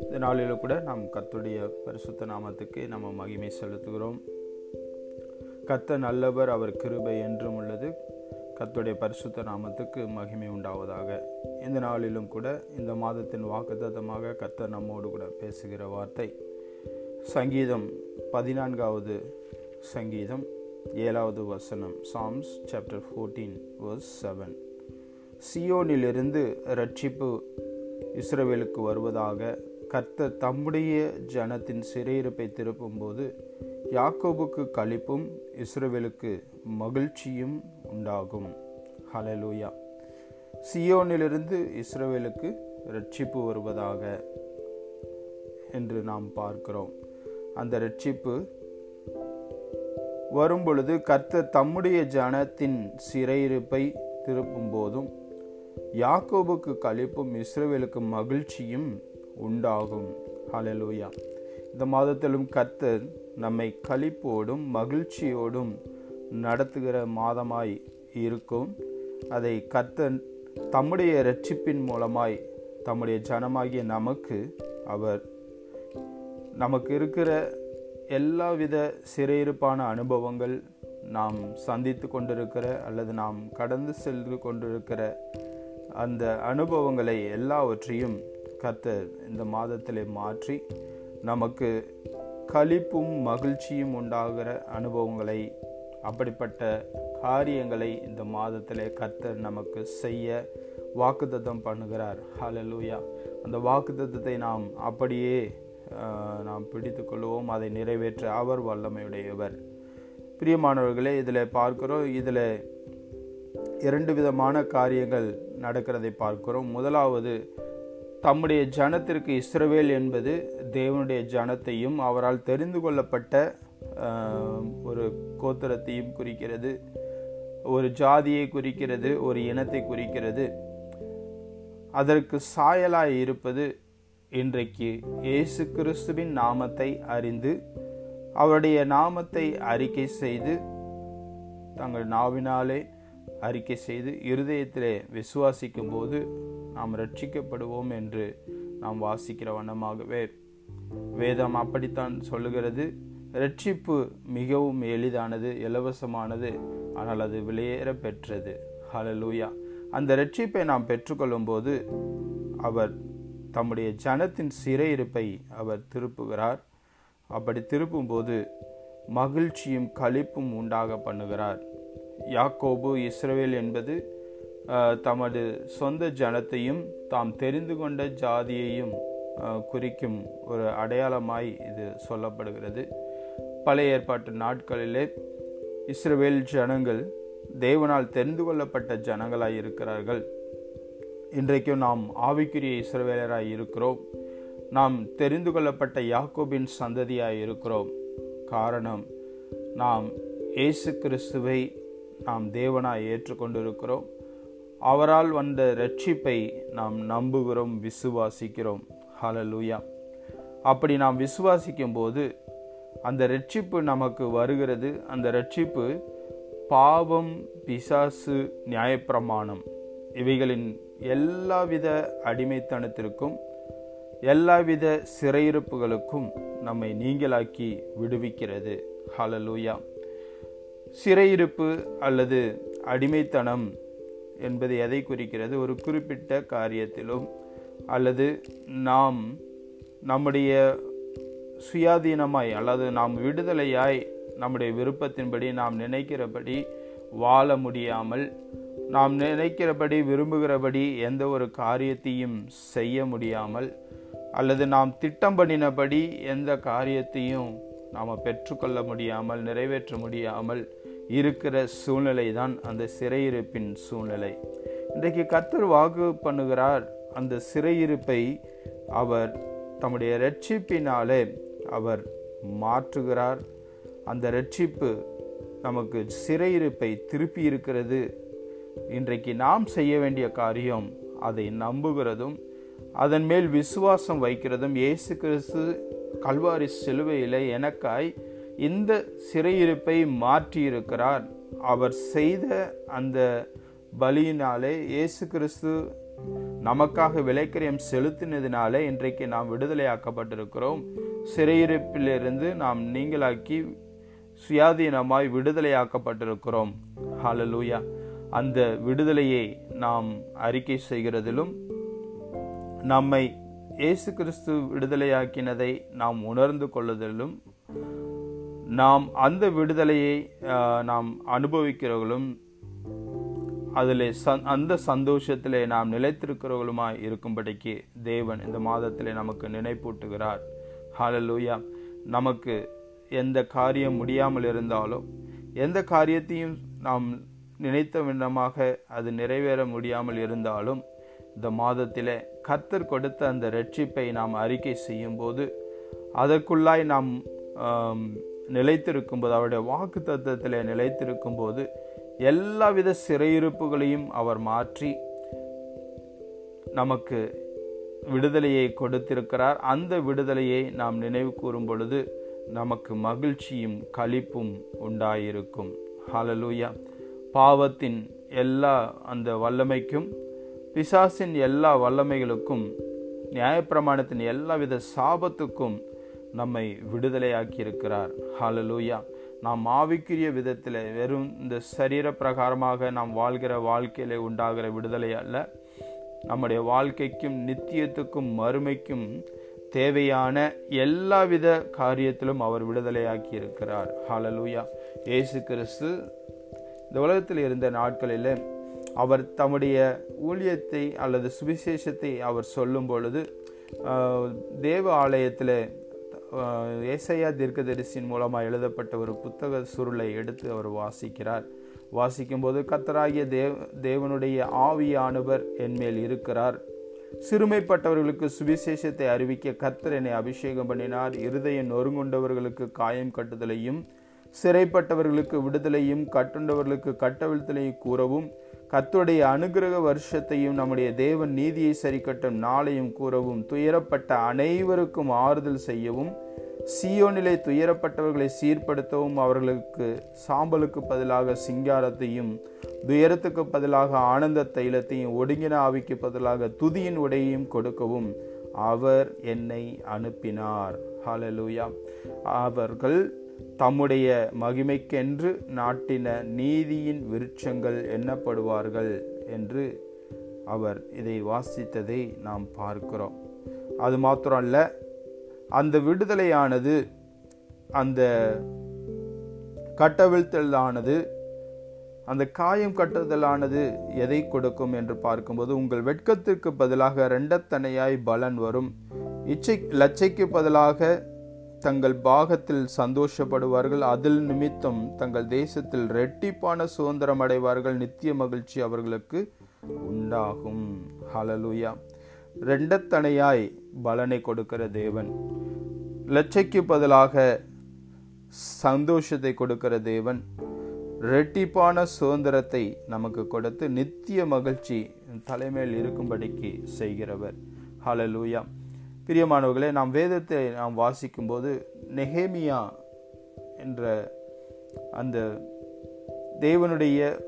இந்த நாளில் கூட நாம் கத்துடைய பரிசுத்த நாமத்துக்கு நம்ம மகிமை செலுத்துகிறோம். கத்த நல்லவர் அவர் கிருபை என்றும் உள்ளது. கத்துடைய பரிசுத்த நாமத்துக்கு மகிமை உண்டாவதாக. இந்த நாளிலும் கூட இந்த மாதத்தின் வாக்குத்தத்தமாக கத்த நம்மோடு கூட பேசுகிற வார்த்தை. சங்கீதம் பதினான்காவது சங்கீதம் ஏழாவது வசனம் Psalms chapter fourteen verse seven சியோனிலிருந்து ரட்சிப்பு இஸ்ரவேலுக்கு வருவதாக கர்த்தர் தம்முடைய ஜனத்தின் சிறையிருப்பை திருப்பும்போது யாக்கோபுக்கு களிப்பும் இஸ்ரவேலுக்கு மகிழ்ச்சியும் உண்டாகும். ஹலலூயா சியோனிலிருந்து இஸ்ரவேலுக்கு ரட்சிப்பு வருவதாக என்று நாம் பார்க்கிறோம். அந்த ரட்சிப்பு வரும்பொழுது கர்த்தர் தம்முடைய ஜனத்தின் சிறையிருப்பை திருப்பும் போதும் யாக்கோபுக்கு கழிப்பும் இஸ்ரேவேலுக்கு மகிழ்ச்சியும் உண்டாகும். ஹலலூயா இந்த மாதத்திலும் கர்த்தர் நம்மை கழிப்போடும் மகிழ்ச்சியோடும் நடத்துகிற மாதமாய் இருக்கும். அதை கர்த்தன் தம்முடைய ரட்சிப்பின் மூலமாய் தம்முடைய ஜனமாகிய நமக்கு அவர் நமக்கு இருக்கிற எல்லாவித சிறையிருப்பான அனுபவங்கள் நாம் சந்தித்து கொண்டிருக்கிற அல்லது நாம் கடந்து சென்று கொண்டிருக்கிற அந்த அனுபவங்களை எல்லாவற்றையும் கர்த்தர் இந்த மாதத்திலே மாற்றி நமக்கு களிப்பும் மகிழ்ச்சியும் உண்டாகிற அனுபவங்களை அப்படிப்பட்ட காரியங்களை இந்த மாதத்திலே கர்த்தர் நமக்கு செய்ய வாக்குத்தத்தம் பண்ணுகிறார். ஹலலூயா அந்த வாக்குத்தத்தை நாம் அப்படியே நாம் பிடித்து கொள்வோம். அதை நிறைவேற்ற அவர் வல்லமையுடையவர். பிரியமானவர்களே இதில் பார்க்கிறோம் இதில் இரண்டு விதமான காரியங்கள் நடக்கிறதை பார்க்கிறோம். முதலாவது தம்முடைய ஜனத்திற்கு இஸ்ரவேல் என்பது தேவனுடைய ஜனத்தையும் அவரால் தெரிந்து கொள்ளப்பட்ட ஒரு கோத்திரத்தையும் குறிக்கிறது. ஒரு ஜாதியை குறிக்கிறது ஒரு இனத்தை குறிக்கிறது. அதற்கு சாயலாய் இருப்பது இன்றைக்கு இயேசு கிறிஸ்துவின் நாமத்தை அறிந்து அவருடைய நாமத்தை அறிக்கை செய்து தங்கள் நாவினாலே அறிக்கை செய்து இருதயத்திலே விசுவாசிக்கும் போது நாம் ரட்சிக்கப்படுவோம் என்று நாம் வாசிக்கிற வண்ணமாகவே. வேதம் அப்படித்தான் சொல்லுகிறது. ரட்சிப்பு மிகவும் எளிதானது இலவசமானது ஆனால் அது வெளியேற பெற்றது. ஹலலூயா அந்த ரட்சிப்பை நாம் பெற்றுக்கொள்ளும் போது அவர் தம்முடைய ஜனத்தின் சிறையிருப்பை அவர் திருப்புகிறார். அப்படி திருப்பும்போது மகிழ்ச்சியும் களிப்பும் உண்டாக பண்ணுகிறார். யாக்கோபு இஸ்ரவேல் என்பது தமது சொந்த ஜனத்தையும் தாம் தெரிந்து கொண்ட ஜாதியையும் குறிக்கும் ஒரு அடையாளமாய் இது சொல்லப்படுகிறது. பழைய ஏற்பாட்டு நாட்களிலே இஸ்ரவேல் ஜனங்கள் தேவனால் தெரிந்து கொள்ளப்பட்ட ஜனங்களாய் இருக்கிறார்கள். இன்றைக்கும் நாம் ஆவிக்குரிய இஸ்ரவேலராய் இருக்கிறோம். நாம் தெரிந்து கொள்ளப்பட்ட யாக்கோபின் சந்ததியாய் இருக்கிறோம். காரணம் நாம் இயேசு கிறிஸ்துவை நாம் தேவனாய் ஏற்றுக்கொண்டிருக்கிறோம். அவரால் வந்த ரட்சிப்பை நாம் நம்புகிறோம் விசுவாசிக்கிறோம். ஹலலூயா அப்படி நாம் விசுவாசிக்கும் போது அந்த ரட்சிப்பு நமக்கு வருகிறது. அந்த ரட்சிப்பு பாவம் பிசாசு நியாயப்பிரமாணம். இவைகளின் எல்லாவித அடிமைத்தனத்திற்கும் எல்லாவித சிறையிருப்புகளுக்கும் நம்மை நீங்களாக்கி விடுவிக்கிறது. ஹலலூயா சிறையிருப்பு அல்லது அடிமைத்தனம் என்பது எதை குறிக்கிறது? ஒரு குறிப்பிட்ட காரியத்திலும் அல்லது நாம் நம்முடைய சுயாதீனமாய் அல்லது நாம் விடுதலையாய் நம்முடைய விருப்பத்தின்படி நாம் நினைக்கிறபடி வாழ முடியாமல் நாம் நினைக்கிறபடி விரும்புகிறபடி எந்த ஒரு காரியத்தையும் செய்ய முடியாமல் அல்லது நாம் திட்டம் பண்ணினபடி எந்த காரியத்தையும் நாம் பெற்றுக்கொள்ள முடியாமல் நிறைவேற்ற முடியாமல் இருக்கிற சூழ்நிலை தான் அந்த சிறையிருப்பின் சூழ்நிலை. இன்றைக்கு கத்தர் வாக்கு பண்ணுகிறார். அந்த சிறையிருப்பை அவர் தம்முடைய ரட்சிப்பினாலே அவர் மாற்றுகிறார். அந்த ரட்சிப்பு நமக்கு சிறையிருப்பை திருப்பி இருக்கிறது. இன்றைக்கு நாம் செய்ய வேண்டிய காரியம் அதை நம்புகிறதும் அதன் மேல் விசுவாசம் வைக்கிறதும். இயேசு கிறிஸ்து கல்வாரி சிலுவையில் எனக்காய் இந்த சிறையிருப்பை மாற்றியிருக்கிறார். அவர் செய்த அந்த பலியினாலே இயேசு கிறிஸ்து நமக்காக விலைக்கரியம் செலுத்தினதினாலே இன்றைக்கு நாம் விடுதலையாக்கப்பட்டிருக்கிறோம். சிறையிருப்பிலிருந்து நாம் நீங்களாக்கி சுயாதீனமாய் விடுதலையாக்கப்பட்டிருக்கிறோம். ஹalleluya அந்த விடுதலையை நாம் அறிக்கை செய்கிறதிலும் நம்மை இயேசு கிறிஸ்து விடுதலையாக்கினதை நாம் உணர்ந்து கொள்ளுதலும் நாம் அந்த விடுதலையை நாம் அனுபவிக்கிறவர்களும் அதில் சந் அந்த சந்தோஷத்திலே நாம் நிலைத்திருக்கிறவர்களுமாய் இருக்கும்படிக்கு தேவன் இந்த மாதத்திலே நமக்கு நினைப்பூட்டுகிறார். ஹாலலூயா நமக்கு எந்த காரியம் முடியாமல் இருந்தாலும் எந்த காரியத்தையும் நாம் நினைத்த விதமாக அது நிறைவேற முடியாமல் இருந்தாலும் இந்த மாதத்தில் கத்தர் கொடுத்த அந்த ரட்சிப்பை நாம் அறிக்கை செய்யும்போது அதற்குள்ளாய் நாம் நிலைத்திருக்கும் போது அவருடைய வாக்கு தத்துவத்தில் நிலைத்திருக்கும் போது எல்லாவித சிறையிருப்புகளையும் அவர் மாற்றி நமக்கு விடுதலையை கொடுத்திருக்கிறார். அந்த விடுதலையை நாம் நினைவு கூறும் பொழுது நமக்கு மகிழ்ச்சியும் களிப்பும் உண்டாயிருக்கும். ஹலலூயா பாவத்தின் எல்லா அந்த வல்லமைக்கும் பிசாசின் எல்லா வல்லமைகளுக்கும் நியாயப்பிரமாணத்தின் எல்லாவித சாபத்துக்கும் நம்மை விடுதலையாக்கி இருக்கிறார் நாம் ஆவிக்குரிய விதத்தில் வெறும் இந்த சரீர பிரகாரமாக நாம் வாழ்கிற வாழ்க்கையில உண்டாகிற விடுதலை அல்ல. நம்முடைய வாழ்க்கைக்கும் நித்தியத்துக்கும் மறுமைக்கும் தேவையான எல்லாவித காரியத்திலும் அவர் விடுதலையாக்கி இருக்கிறார் ஹாலலூயா இயேசு கிறிஸ்து இந்த உலகத்தில் இருந்த நாட்களில் அவர் தம்முடைய ஊழியத்தை அல்லது சுவிசேஷத்தை அவர் சொல்லும் பொழுது தேவ ஆலயத்தில் ஏசையா தீர்க்கதரிசியின் மூலமாக எழுதப்பட்ட ஒரு புத்தக சுருளை எடுத்து அவர் வாசிக்கிறார். வாசிக்கும்போது கத்தராகிய தேவ் தேவனுடைய ஆவியானவர் என்மேல் இருக்கிறார். சிறுமைப்பட்டவர்களுக்கு சுவிசேஷத்தை அறிவிக்க கத்தர் என்னை அபிஷேகம் பண்ணினார். இருதய நொறுங்குண்டவர்களுக்கு காயம் கட்டுதலையும் சிறைப்பட்டவர்களுக்கு விடுதலையும் கட்டுண்டவர்களுக்கு கட்டவிழ்த்தலையும் கூறவும் கத்துடைய அனுகிரக வருஷத்தையும் நம்முடைய தேவன் நீதியை சரிக்கட்டும் நாளையும் கூறவும் துயரப்பட்ட அனைவருக்கும் ஆறுதல் செய்யவும் சியோனிலே துயரப்பட்டவர்களை சீர்படுத்தவும் அவர்களுக்கு சாம்பலுக்கு பதிலாக சிங்காரத்தையும் துயரத்துக்கு பதிலாக ஆனந்த தைலத்தையும் ஒடுங்கின ஆவிக்கு பதிலாக துதியின் உடையையும் கொடுக்கவும் அவர் என்னை அனுப்பினார். ஹலலூயா அவர்கள் தம்முடைய மகிமைக்கென்று நாட்டின நீதியின் விருட்சங்கள் எண்ணப்படுவார்கள் என்று அவர் இதை வாசித்ததை நாம் பார்க்கிறோம். அது மாத்திரம் அல்ல அந்த விடுதலையானது அந்த கட்டவிழ்த்தலானது அந்த காயம் கட்டுதலானது எதை கொடுக்கும் என்று பார்க்கும்போது உங்கள் வெட்கத்திற்கு பதிலாக ரெண்டத்தனையாய் பலன் வரும். இச்சை லச்சைக்கு பதிலாக தங்கள் பாகத்தில் சந்தோஷப்படுவார்கள். அதில் நிமித்தம் தங்கள் தேசத்தில் ரெட்டிப்பான சுதந்திரம் அடைவார்கள். நித்திய மகிழ்ச்சி அவர்களுக்கு உண்டாகும். ஹalleluya ரெண்டத்தனையாய் பலனை கொடுக்கிற தேவன். லட்சைக்கு பதிலாக சந்தோஷத்தை கொடுக்கிற தேவன். ரெட்டிப்பான சுதந்திரத்தை நமக்கு கொடுத்து நித்திய மகிழ்ச்சி தலைமையில் இருக்கும்படிக்கு செய்கிறவர். ஹலலூயா பிரியமானவர்களே நாம் வேதத்தை நாம் வாசிக்கும்போது நெஹேமியா என்ற அந்த தேவனுடைய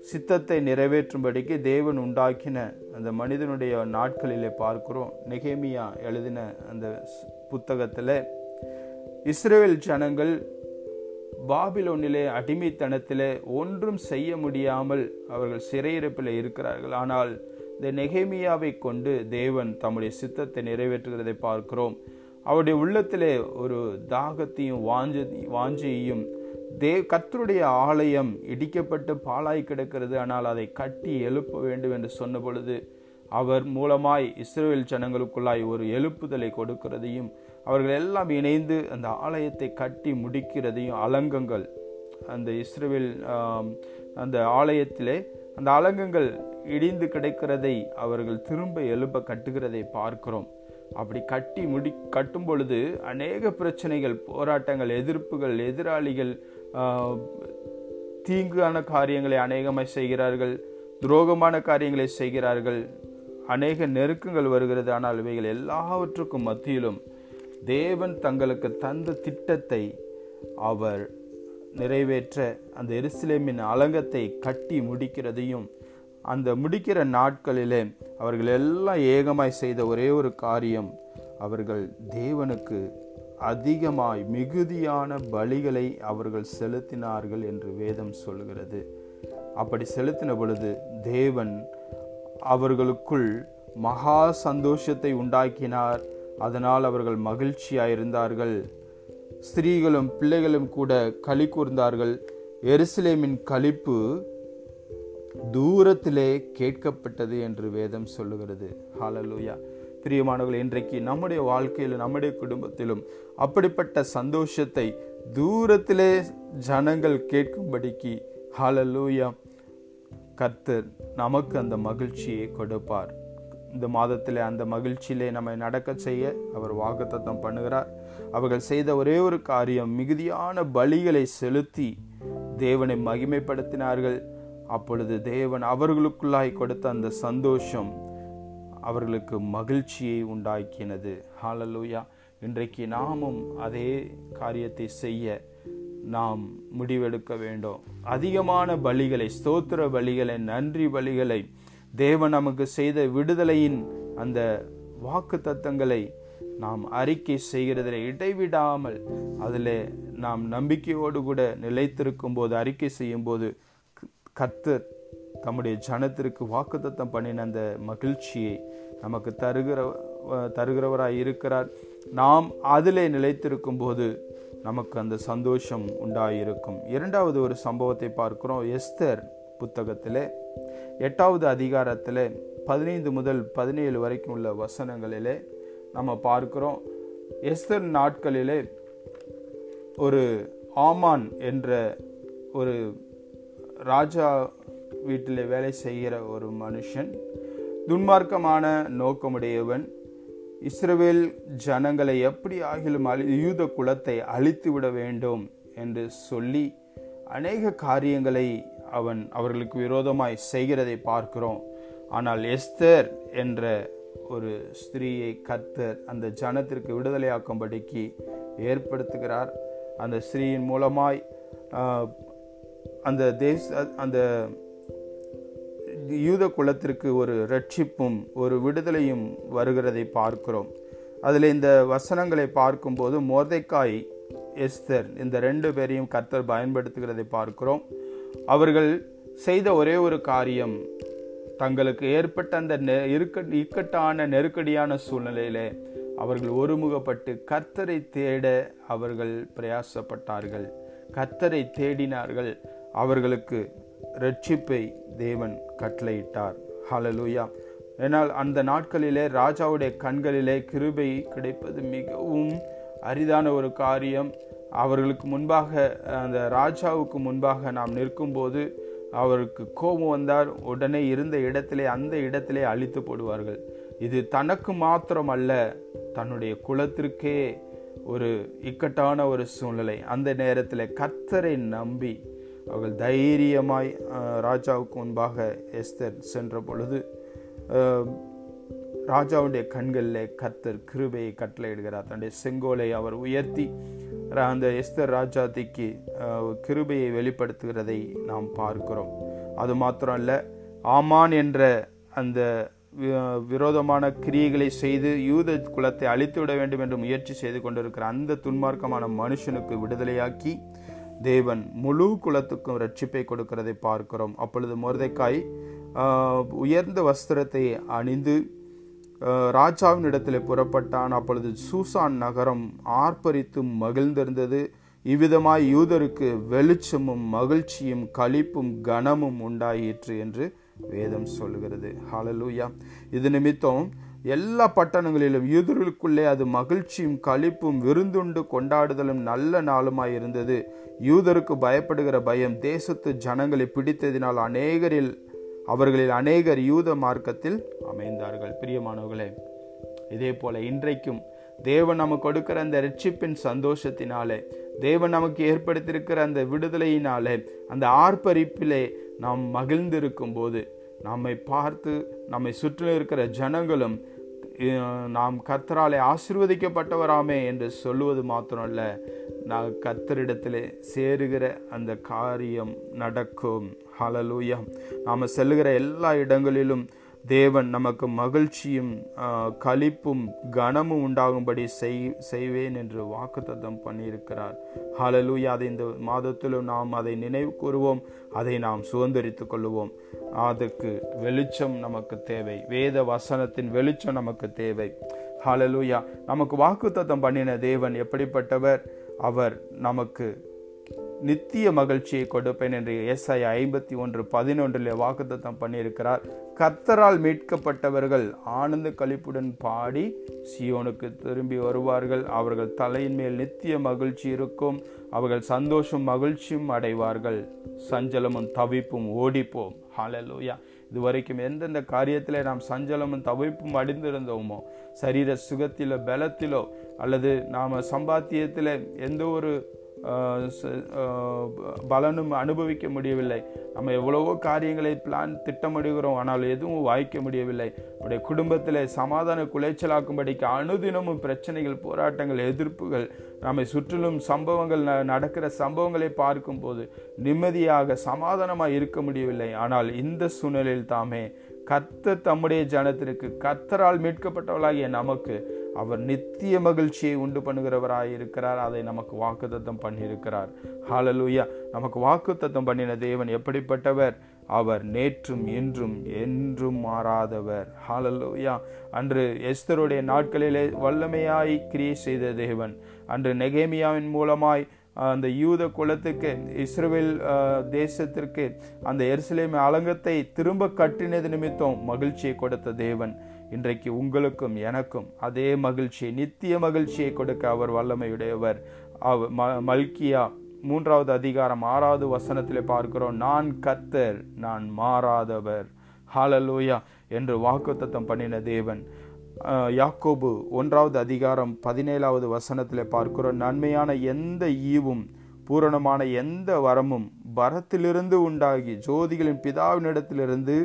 சித்தத்தை நிறைவேற்றும்படிக்கு தேவன் உண்டாக்கின அந்த மனிதனுடைய நாட்களிலே பார்க்கிறோம். நெகேமியா எழுதின அந்த ஸ்- புத்தகத்தில் இஸ்ரேல் ஜனங்கள் பாபிலோனிலே அடிமைத்தனத்திலே ஒன்றும் செய்ய முடியாமல் அவர்கள் சிறையிருப்பில் இருக்கிறார்கள். ஆனால் இந்த நெகேமியாவை கொண்டு தேவன் தம்முடைய சித்தத்தை நிறைவேற்றுகிறதை பார்க்கிறோம். அவருடைய உள்ளத்திலே ஒரு தாகத்தையும் வாஞ்ச வாஞ்சியையும் தே கத்தருடைய ஆலயம் இடிக்கப்பட்டு பாலாய் கிடக்கிறது. ஆனால் அதை கட்டி எழுப்ப வேண்டும் என்று சொன்ன பொழுது அவர் மூலமாய் இஸ்ரேல் ஜனங்களுக்குள்ளாய் ஒரு எழுப்புதலை கொடுக்கிறதையும் அவர்கள் எல்லாம் இணைந்து அந்த ஆலயத்தை கட்டி முடிக்கிறதையும் அலங்கங்கள் அந்த இஸ்ரேல் அந்த ஆலயத்திலே அந்த அலங்கங்கள் இடிந்து கிடைக்கிறதை அவர்கள் திரும்ப எழுப்ப கட்டுகிறதை பார்க்கிறோம். அப்படி கட்டி முடி கட்டும் பொழுது அநேக பிரச்சனைகள் போராட்டங்கள் எதிர்ப்புகள் எதிராளிகள் தீங்கான காரியங்களை அநேகமாய் செய்கிறார்கள் துரோகமான காரியங்களை செய்கிறார்கள். அநேக நெருக்கங்கள் வருகிறது ஆனால் இவைகள் எல்லாவற்றுக்கும் மத்தியிலும் தேவன் தங்களுக்கு தந்த திட்டத்தை அவர் நிறைவேற்ற அந்த எருசலேமின் அலங்கத்தை கட்டி முடிக்கிறதையும் அந்த முடிக்கிற நாட்களிலே அவர்கள் எல்லாம் ஏகமாய் செய்த ஒரே ஒரு காரியம் அவர்கள் தேவனுக்கு அதிகமாய் மிகுதியான பலிகளை அவர்கள் செலுத்தினார்கள் என்று வேதம் சொல்கிறது. அப்படி செலுத்தின பொழுது தேவன் அவர்களுக்குள் மகா சந்தோஷத்தை உண்டாக்கினார். அதனால் அவர்கள் மகிழ்ச்சியாயிருந்தார்கள். ஸ்திரீகளும் பிள்ளைகளும் கூட களி கூர்ந்தார்கள். எருசலேமின் கழிப்பு தூரத்திலே கேட்கப்பட்டது என்று வேதம் சொல்லுகிறது. ஹாலலூயா பிரியமானவர்கள் இன்றைக்கு நம்முடைய வாழ்க்கையிலும் நம்முடைய குடும்பத்திலும் அப்படிப்பட்ட சந்தோஷத்தை தூரத்திலே ஜனங்கள் கேட்கும்படிக்கு ஹாலலூயா கர்த்தர் நமக்கு அந்த மகிழ்ச்சியை கொடுப்பார். இந்த மாதத்தில் அந்த மகிழ்ச்சியிலே நம்மை நடக்க செய்ய அவர் வாக்குத்தத்தம் பண்ணுகிறார். அவர்கள் செய்த ஒரே ஒரு காரியம் மிகுதியான பலிகளை செலுத்தி தேவனை மகிமைப்படுத்தினார்கள். அப்பொழுது தேவன் அவர்களுக்குள்ளாய் கொடுத்த அந்த சந்தோஷம் அவர்களுக்கு மகிழ்ச்சியை உண்டாக்கினது. ஹாலலூயா இன்றைக்கு நாமும் அதே காரியத்தை செய்ய நாம் முடிவெடுக்க வேண்டும். அதிகமான பலிகளை ஸ்தோத்திர பலிகளை நன்றி பலிகளை தேவன் நமக்கு செய்த விடுதலையின் அந்த வாக்கு தத்தங்களை நாம் அறிக்கை செய்கிறதில் இடைவிடாமல் அதில் நாம் நம்பிக்கையோடு கூட நிலைத்திருக்கும் போது அறிக்கை செய்யும் போது தம்முடைய ஜனத்திற்கு வாக்குத்தத்தம் பண்ணின அந்த மகிழ்ச்சியை நமக்கு தருகிற தருகிறவராய் இருக்கிறார். நாம் அதிலே நிலைத்திருக்கும் போது நமக்கு அந்த சந்தோஷம் உண்டாயிருக்கும். இரண்டாவது ஒரு சம்பவத்தை பார்க்கிறோம். எஸ்தர் புத்தகத்திலே எட்டாவது அதிகாரத்தில் பதினைந்து முதல் பதினேழு வரைக்கும் உள்ள வசனங்களிலே நம்ம பார்க்கிறோம். எஸ்தர் நாட்களிலே ஒரு ஆமான் என்ற ஒரு ராஜா வீட்டில் வேலை செய்கிற ஒரு மனுஷன் துன்மார்க்கமான நோக்கமுடையவன் இஸ்ரவேல் ஜனங்களை எப்படி ஆகிலும் அழி யூத குலத்தை அழித்து விட வேண்டும் என்று சொல்லி அநேக காரியங்களை அவன் அவர்களுக்கு விரோதமாய் செய்கிறதை பார்க்கிறோம். ஆனால் எஸ்தர் என்ற ஒரு ஸ்திரீயை கர்த்தர் அந்த ஜனத்திற்கு விடுதலையாக்கும்படிக்கு ஏற்படுத்துகிறார். அந்த ஸ்திரீயின் மூலமாய் அந்த தேச அந்த யூத குலத்திற்கு ஒரு ரட்சிப்பும் ஒரு விடுதலையும் வருகிறதை பார்க்கிறோம். அதில் இந்த வசனங்களை பார்க்கும்போது மோர்தைக்காய் எஸ்தர் இந்த ரெண்டு பேரையும் கர்த்தர் பயன்படுத்துகிறதை பார்க்கிறோம். அவர்கள் செய்த ஒரே ஒரு காரியம் தங்களுக்கு ஏற்பட்ட அந்த இருக்க இக்கட்டான நெருக்கடியான சூழ்நிலையிலே அவர்கள் ஒருமுகப்பட்டு கர்த்தரை தேட அவர்கள் பிரயாசப்பட்டார்கள். கர்த்தரை தேடினார்கள். அவர்களுக்கு ரட்சிப்பை தேவன் கட்டளையிட்டார். ஹலலூயா ஏனால் அந்த நாட்களிலே ராஜாவுடைய கண்களிலே கிருபை கிடைப்பது மிகவும் அரிதான ஒரு காரியம். அவர்களுக்கு முன்பாக அந்த ராஜாவுக்கு முன்பாக நாம் நிற்கும்போது அவருக்கு கோபம் வந்தார் உடனே இருந்த இடத்திலே அந்த இடத்திலே அழித்து போடுவார்கள். இது தனக்கு மாத்திரம் அல்ல தன்னுடைய குலத்திற்கே ஒரு இக்கட்டான ஒரு சூழ்நிலை. அந்த நேரத்தில் கத்தரை நம்பி அவர்கள் தைரியமாய் ராஜாவுக்கு முன்பாக எஸ்தர் சென்ற பொழுது ராஜாவுடைய கண்களில் கத்தர் கிருபையை கட்டளையிடுகிறார். தன்னுடைய செங்கோலை அவர் உயர்த்தி அந்த எஸ்தர் ராஜாதிக்கு கிருபையை வெளிப்படுத்துகிறதை நாம் பார்க்கிறோம். அது மாத்திரம் அல்ல ஆமான் என்ற அந்த விரோதமான கிரியைகளை செய்து யூத குலத்தை அழித்து விட வேண்டும் என்று முயற்சி செய்து கொண்டிருக்கிற அந்த துன்மார்க்கமான மனுஷனுக்கு விடுதலையாக்கி தேவன் முழு குலத்துக்கும் ரட்சிப்பை கொடுக்கிறதை பார்க்கிறோம். அப்பொழுது மொர்தைக்காய் உயர்ந்த வஸ்திரத்தை அணிந்து ராஜாவின் இடத்தில் புறப்பட்டான். அப்பொழுது சூசான் நகரம் ஆர்ப்பரித்தும் மகிழ்ந்திருந்தது. இவ்விதமாய் யூதருக்கு வெளிச்சமும் மகிழ்ச்சியும் களிப்பும் கனமும் உண்டாயிற்று என்று வேதம் சொல்லுகிறது. ஹாலலூயா இது நிமித்தம் எல்லா பட்டணங்களிலும் யூதர்களுக்குள்ளே அது மகிழ்ச்சியும் களிப்பும் விருந்துண்டு கொண்டாடுதலும் நல்ல நாளுமாய் இருந்தது. யூதருக்கு பயப்படுகிற பயம் தேசத்து ஜனங்களை பிடித்ததினால் அநேகரில் அவர்களில் அநேகர் யூத மார்க்கத்தில் அமைந்தார்கள். பிரியமானவர்களே இதே போல இன்றைக்கும் தேவன் நமக்கு கொடுக்கிற அந்த ரட்சிப்பின் சந்தோஷத்தினாலே தேவன் நமக்கு ஏற்படுத்தியிருக்கிற அந்த விடுதலையினாலே அந்த ஆர்ப்பரிப்பிலே நாம் மகிழ்ந்திருக்கும் போது நம்மை பார்த்து நம்மை சுற்றிலும் இருக்கிற ஜனங்களும் நாம் கர்த்தராலே ஆசிர்வதிக்கப்பட்டவராமே என்று சொல்லுவது மாத்திரம் இல்லை நான் கத்தரிடத்தில் சேருகிற அந்த காரியம் நடக்கும். ஹலலூயம் நாம் செல்லுகிற எல்லா இடங்களிலும் தேவன் நமக்கு மகிழ்ச்சியும் களிப்பும் கனமும் உண்டாகும்படி செய் செய்வேன் என்று வாக்குத்தத்தம் பண்ணியிருக்கிறார். ஹலலூயா அதை இந்த மாதத்திலும் நாம் அதை நினைவு கூறுவோம். அதை நாம் சுதந்திரித்து கொள்ளுவோம். அதுக்கு வெளிச்சம் நமக்கு தேவை. வேத வசனத்தின் வெளிச்சம் நமக்கு தேவை. ஹலலூயா நமக்கு வாக்குத்தத்தம் பண்ணின தேவன் எப்படிப்பட்டவர்? அவர் நமக்கு நித்திய மகிழ்ச்சியை கொடுப்பேன் என்று எஸ்ஐ ஐம்பத்தி ஒன்று பதினொன்றில் வாக்குத்தத்தம் பண்ணியிருக்கிறார். கத்தரால் மீட்கப்பட்டவர்கள் ஆனந்த கழிப்புடன் பாடி சியோனுக்கு திரும்பி வருவார்கள். அவர்கள் தலையின் மேல் நித்திய மகிழ்ச்சி இருக்கும். அவர்கள் சந்தோஷம் மகிழ்ச்சியும் அடைவார்கள். சஞ்சலமும் தவிப்பும் ஓடிப்போம். ஹாலலூயா இதுவரைக்கும் எந்தெந்த காரியத்தில் நாம் சஞ்சலமும் தவிப்பும் அடைந்திருந்தோமோ சரீர சுகத்திலோ பலத்திலோ அல்லது நாம் சம்பாத்தியத்தில் எந்த ஒரு பலனும் அனுபவிக்க முடியவில்லை. நம்ம எவ்வளவோ காரியங்களை பிளான் திட்டமிடுகிறோம் ஆனால் எதுவும் வாய்க்க முடியவில்லை. நம்முடைய குடும்பத்தில் சமாதான குலைச்சலாக்கும்படிக்கு அனுதினமும் பிரச்சனைகள் போராட்டங்கள் எதிர்ப்புகள் நம்மை சுற்றிலும் சம்பவங்கள் நடக்கிற சம்பவங்களை பார்க்கும்போது நிம்மதியாக சமாதானமாக இருக்க முடியவில்லை. ஆனால் இந்த சூழ்நிலையில் தாமே கத்த தம்முடைய ஜனத்திற்கு கத்தரால் மீட்கப்பட்டவளாகிய நமக்கு அவர் நித்திய மகிழ்ச்சியை உண்டு பண்ணுகிறவராய் இருக்கிறார். அதை நமக்கு வாக்குத்தத்தம் பண்ணியிருக்கிறார். ஹாலலூயா நமக்கு வாக்குத்தத்தம் பண்ணின தேவன் எப்படிப்பட்டவர்? அவர் நேற்றும் இன்றும் என்றும் மாறாதவர். ஹாலலூயா அன்று எஸ்தருடைய நாட்களிலே வல்லமையாய் கிரியை செய்த தேவன். அன்று நெகேமியாவின் மூலமாய் அந்த யூத குலத்துக்கு இஸ்ரேல் தேசத்திற்கு அந்த எருசலேம் அலங்கத்தை திரும்ப கட்டினது நிமித்தம் மகிழ்ச்சியை கொடுத்த தேவன். இன்றைக்கு உங்களுக்கும் எனக்கும் அதே மகிழ்ச்சியை நித்திய மகிழ்ச்சியை கொடுக்க அவர் வல்லமையுடையவர். மல்கியா மூன்றாவது அதிகாரம் ஆறாவது வசனத்தில் பார்க்கிறோம். நான் கத்தர் நான் மாறாதவர். ஹாலலூயா என்று வாக்குத்தத்தம் பண்ணின தேவன். யாக்கோபு ஒன்றாவது அதிகாரம் பதினேழாவது வசனத்தில் பார்க்கிறோம். நன்மையான எந்த ஈவும் பூரணமான எந்த வரமும் பரத்திலிருந்து உண்டாகி ஜோதிகளின் பிதாவினிடத்திலிருந்து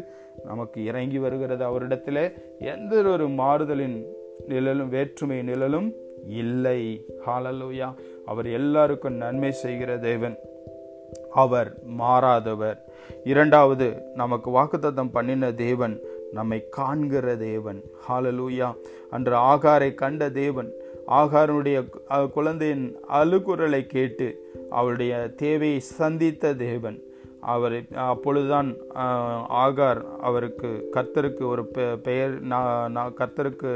நமக்கு இறங்கி வருகிறது. அவரிடத்தில் எந்த ஒரு மாறுதலின் நிழலும் வேற்றுமை நிழலும் இல்லை. ஹாலலூயா அவர் எல்லாருக்கும் நன்மை செய்கிற தேவன். அவர் மாறாதவர். இரண்டாவது நமக்கு வாக்குத்தத்தம் பண்ணின தேவன் நம்மை காண்கிற தேவன். ஹாலலூயா அன்று ஆகாரை கண்ட தேவன் ஆகாரனுடைய குழந்தையின் அழுகுரலை கேட்டு அவருடைய தேவையை சந்தித்த தேவன். அவர் அப்பொழுதுதான் ஆகார் அவருக்கு கர்த்தருக்கு ஒரு பெயர் நான் கர்த்தருக்கு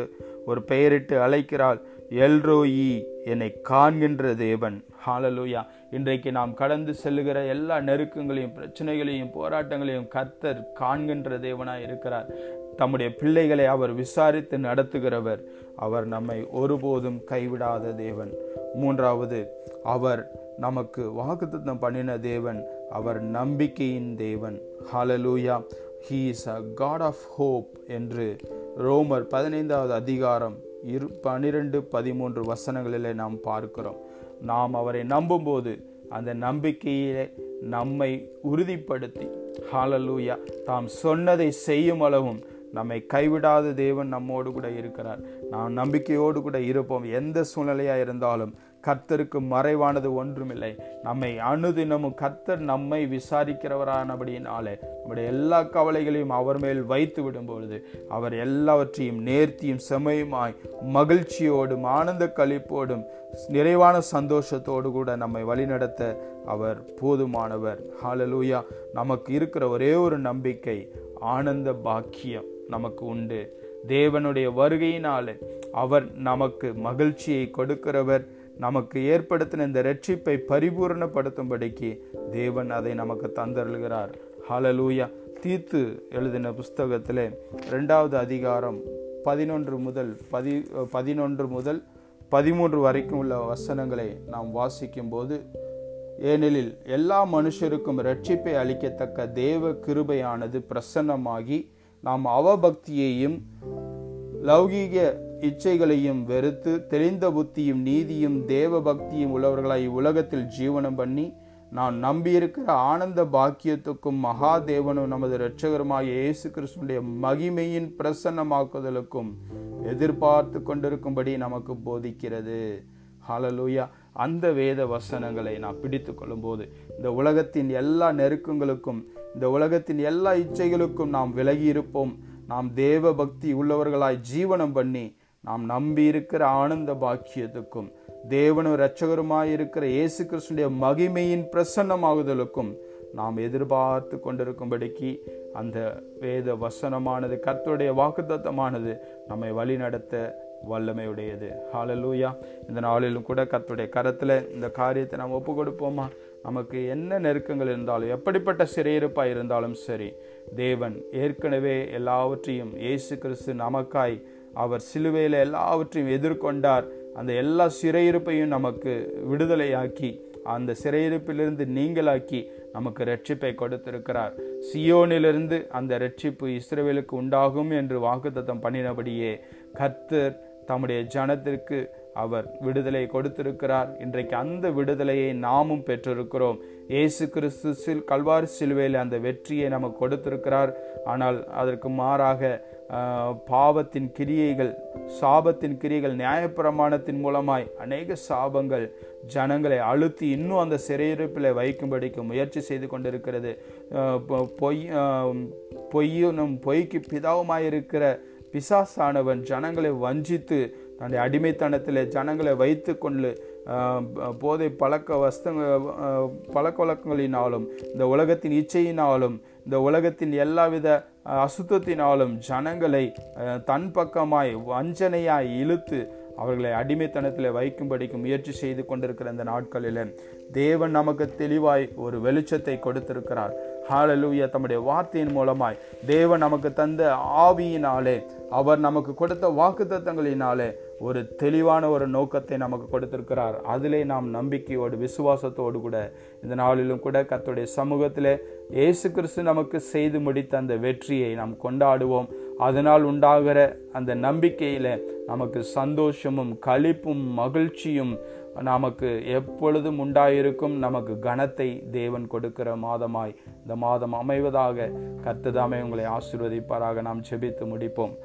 ஒரு பெயரிட்டு அழைக்கிறாள் எல்ரோயி என்னை காண்கின்ற தேவன். ஹாலலூயா இன்றைக்கு நாம் கடந்து செல்லுகிற எல்லா நெருக்கங்களையும் பிரச்சனைகளையும் போராட்டங்களையும் கர்த்தர் காண்கின்ற தேவனாய் இருக்கிறார். தம்முடைய பிள்ளைகளை அவர் விசாரித்து நடத்துகிறவர். அவர் நம்மை ஒருபோதும் கைவிடாத தேவன். மூன்றாவது அவர் நமக்கு வாக்குத்தம் பண்ணின தேவன் அவர் நம்பிக்கையின் தேவன். Hallelujah he is a God of hope என்று ரோமர் பதினைந்தாவது அதிகாரம் இரு பனிரெண்டு பதிமூன்று வசனங்களில் நாம் பார்க்கிறோம். நாம் அவரை நம்பும்போது அந்த நம்பிக்கையிலே நம்மை உறுதிப்படுத்தி ஹாலலூயா தாம் சொன்னதை செய்யும் அளவும் நம்மை கைவிடாத தேவன் நம்மோடு கூட இருக்கிறார். நாம் நம்பிக்கையோடு கூட இருப்போம். எந்த சூழ்நிலையாக இருந்தாலும் கர்த்தருக்கு மறைவானது ஒன்றுமில்லை. நம்மை அணுதினமும் கர்த்தர் நம்மை விசாரிக்கிறவரானபடியினாலே நம்முடைய எல்லா கவலைகளையும் அவர் மேல் வைத்து விடும் பொழுது அவர் எல்லாவற்றையும் நேர்த்தியும் செமையுமாய் மகிழ்ச்சியோடும் ஆனந்த கழிப்போடும் நிறைவான சந்தோஷத்தோடு கூட நம்மை வழிநடத்த அவர் போதுமானவர். ஹாலலூயா நமக்கு இருக்கிற ஒரே ஒரு நம்பிக்கை ஆனந்த பாக்கியம் நமக்கு உண்டு. தேவனுடைய வருகையினாலே அவர் நமக்கு மகிழ்ச்சியை கொடுக்கிறவர். நமக்கு ஏற்படுத்தின இந்த ரட்சிப்பை பரிபூர்ணப்படுத்தும்படிக்கு தேவன் அதை நமக்கு தந்தருள்கிறார். ஹலலூயா தீத்து எழுதின புஸ்தகத்தில் ரெண்டாவது அதிகாரம் பதினொன்று முதல் பதி பதினொன்று முதல் பதிமூன்று வரைக்கும் உள்ள வசனங்களை நாம் வாசிக்கும் போது ஏனெனில் எல்லா மனுஷருக்கும் ரட்சிப்பை அளிக்கத்தக்க தேவ கிருபையானது பிரசன்னமாகி நாம் அவபக்தியையும் லௌகீக இச்சைகளையும் வெறுத்து தெளிந்த புத்தியும் நீதியும் தேவ பக்தியும் உள்ளவர்களாய் உலகத்தில் ஜீவனம் பண்ணி நான் நம்பியிருக்கிற ஆனந்த பாக்கியத்துக்கும் மகாதேவனும் நமது இரட்சகருமாய இயேசு கிறிஸ்துடைய மகிமையின் பிரசன்னமாக்குதலுக்கும் எதிர்பார்த்து கொண்டிருக்கும்படி நமக்கு போதிக்கிறது. ஹாலலூயா அந்த வேத வசனங்களை நான் பிடித்து கொள்ளும்போது இந்த உலகத்தின் எல்லா நெருக்கங்களுக்கும் இந்த உலகத்தின் எல்லா இச்சைகளுக்கும் நாம் விலகி இருப்போம் நாம் தேவ பக்தி உள்ளவர்களாய் ஜீவனம் பண்ணி நாம் நம்பி இருக்கிற ஆனந்த பாக்கியத்துக்கும் தேவனும் இரட்சகருமாய் இருக்கிற இயேசு கிறிஸ்துடைய மகிமையின் பிரசன்னமாகுதலுக்கும் நாம் எதிர்பார்த்து கொண்டிருக்கும்படிக்கு அந்த வேத வசனமானது கர்த்தருடைய வாக்குத்தத்தமானது நம்மை வழிநடத்த வல்லமையுடையது. ஹாலலூயா இந்த நாளிலும் கூட கர்த்தருடைய கரத்தில் இந்த காரியத்தை நாம் ஒப்பு கொடுப்போமா நமக்கு என்ன நெருக்கங்கள் இருந்தாலும் எப்படிப்பட்ட சிறையிருப்பாக இருந்தாலும் சரி தேவன் ஏற்கனவே எல்லாவற்றையும் இயேசு கிறிஸ்து நமக்காய் அவர் சிலுவையில் எல்லாவற்றையும் எதிர்கொண்டார். அந்த எல்லா சிறையிருப்பையும் நமக்கு விடுதலையாக்கி அந்த சிறையிருப்பிலிருந்து நீங்களாக்கி நமக்கு ரட்சிப்பை கொடுத்திருக்கிறார். சியோனிலிருந்து அந்த ரட்சிப்பு இஸ்ரேவேலுக்கு உண்டாகும் என்று வாக்குத்தத்தம் பண்ணினபடியே கர்த்தர் தம்முடைய ஜனத்திற்கு அவர் விடுதலை கொடுத்திருக்கிறார். இன்றைக்கு அந்த விடுதலையை நாமும் பெற்றிருக்கிறோம். இயேசு கிறிஸ்து சில் கல்வார் சிலுவையில் அந்த வெற்றியை நமக்கு கொடுத்திருக்கிறார். ஆனால் அதற்கு மாறாக பாவத்தின் கிரியைகள் சாபத்தின் கிரியைகள் நியாயப்பிரமாணத்தின் மூலமாய் அநேக சாபங்கள் ஜனங்களை அழுத்தி இன்னும் அந்த சிறையிருப்பில் வைக்கும்படிக்கு முயற்சி செய்து கொண்டிருக்கிறது. பொய் பொய்யனும் பொய்க்கு பிதாவுமாயிருக்கிற பிசாசானவன் ஜனங்களை வஞ்சித்து தன்னுடைய அடிமைத்தனத்தில் ஜனங்களை வைத்து கொண்டு போதை பழக்க வஸ்தங்க பழக்க வழக்கங்களினாலும் இந்த உலகத்தின் இச்சையினாலும் இந்த உலகத்தின் எல்லாவித அசுத்தத்தினாலும் ஜனங்களை தன் பக்கமாய் வஞ்சனையாய் இழுத்து அவர்களை அடிமைத்தனத்தில் வைக்கும்படிக்கு முயற்சி செய்து கொண்டிருக்கிற இந்த நாட்களில் தேவன் நமக்கு தெளிவாய் ஒரு வெளிச்சத்தை கொடுத்திருக்கிறார். ஹாலலூயா தம்முடைய வார்த்தையின் மூலமாய் தேவன் நமக்கு தந்த ஆவியினாலே அவர் நமக்கு கொடுத்த வாக்குத்தத்தங்களினாலே ஒரு தெளிவான ஒரு நோக்கத்தை நமக்கு கொடுத்திருக்கிறார். அதிலே நாம் நம்பிக்கையோடு விசுவாசத்தோடு கூட இந்த நாளிலும் கூட கத்துடைய சமூகத்தில் இயேசு கிறிஸ்து நமக்கு செய்து முடித்த அந்த வெற்றியை நாம் கொண்டாடுவோம். அதனால் உண்டாகிற அந்த நம்பிக்கையில் நமக்கு சந்தோஷமும் களிப்பும் மகிழ்ச்சியும் நமக்கு எப்பொழுதும் உண்டாயிருக்கும் நமக்கு கனத்தை தேவன் கொடுக்கிற மாதமாய். இந்த மாதம் அமைவதாக கர்த்ததாமே உங்களை ஆசிர்வதிப்பாராக. நாம் செபித்து முடிப்போம்.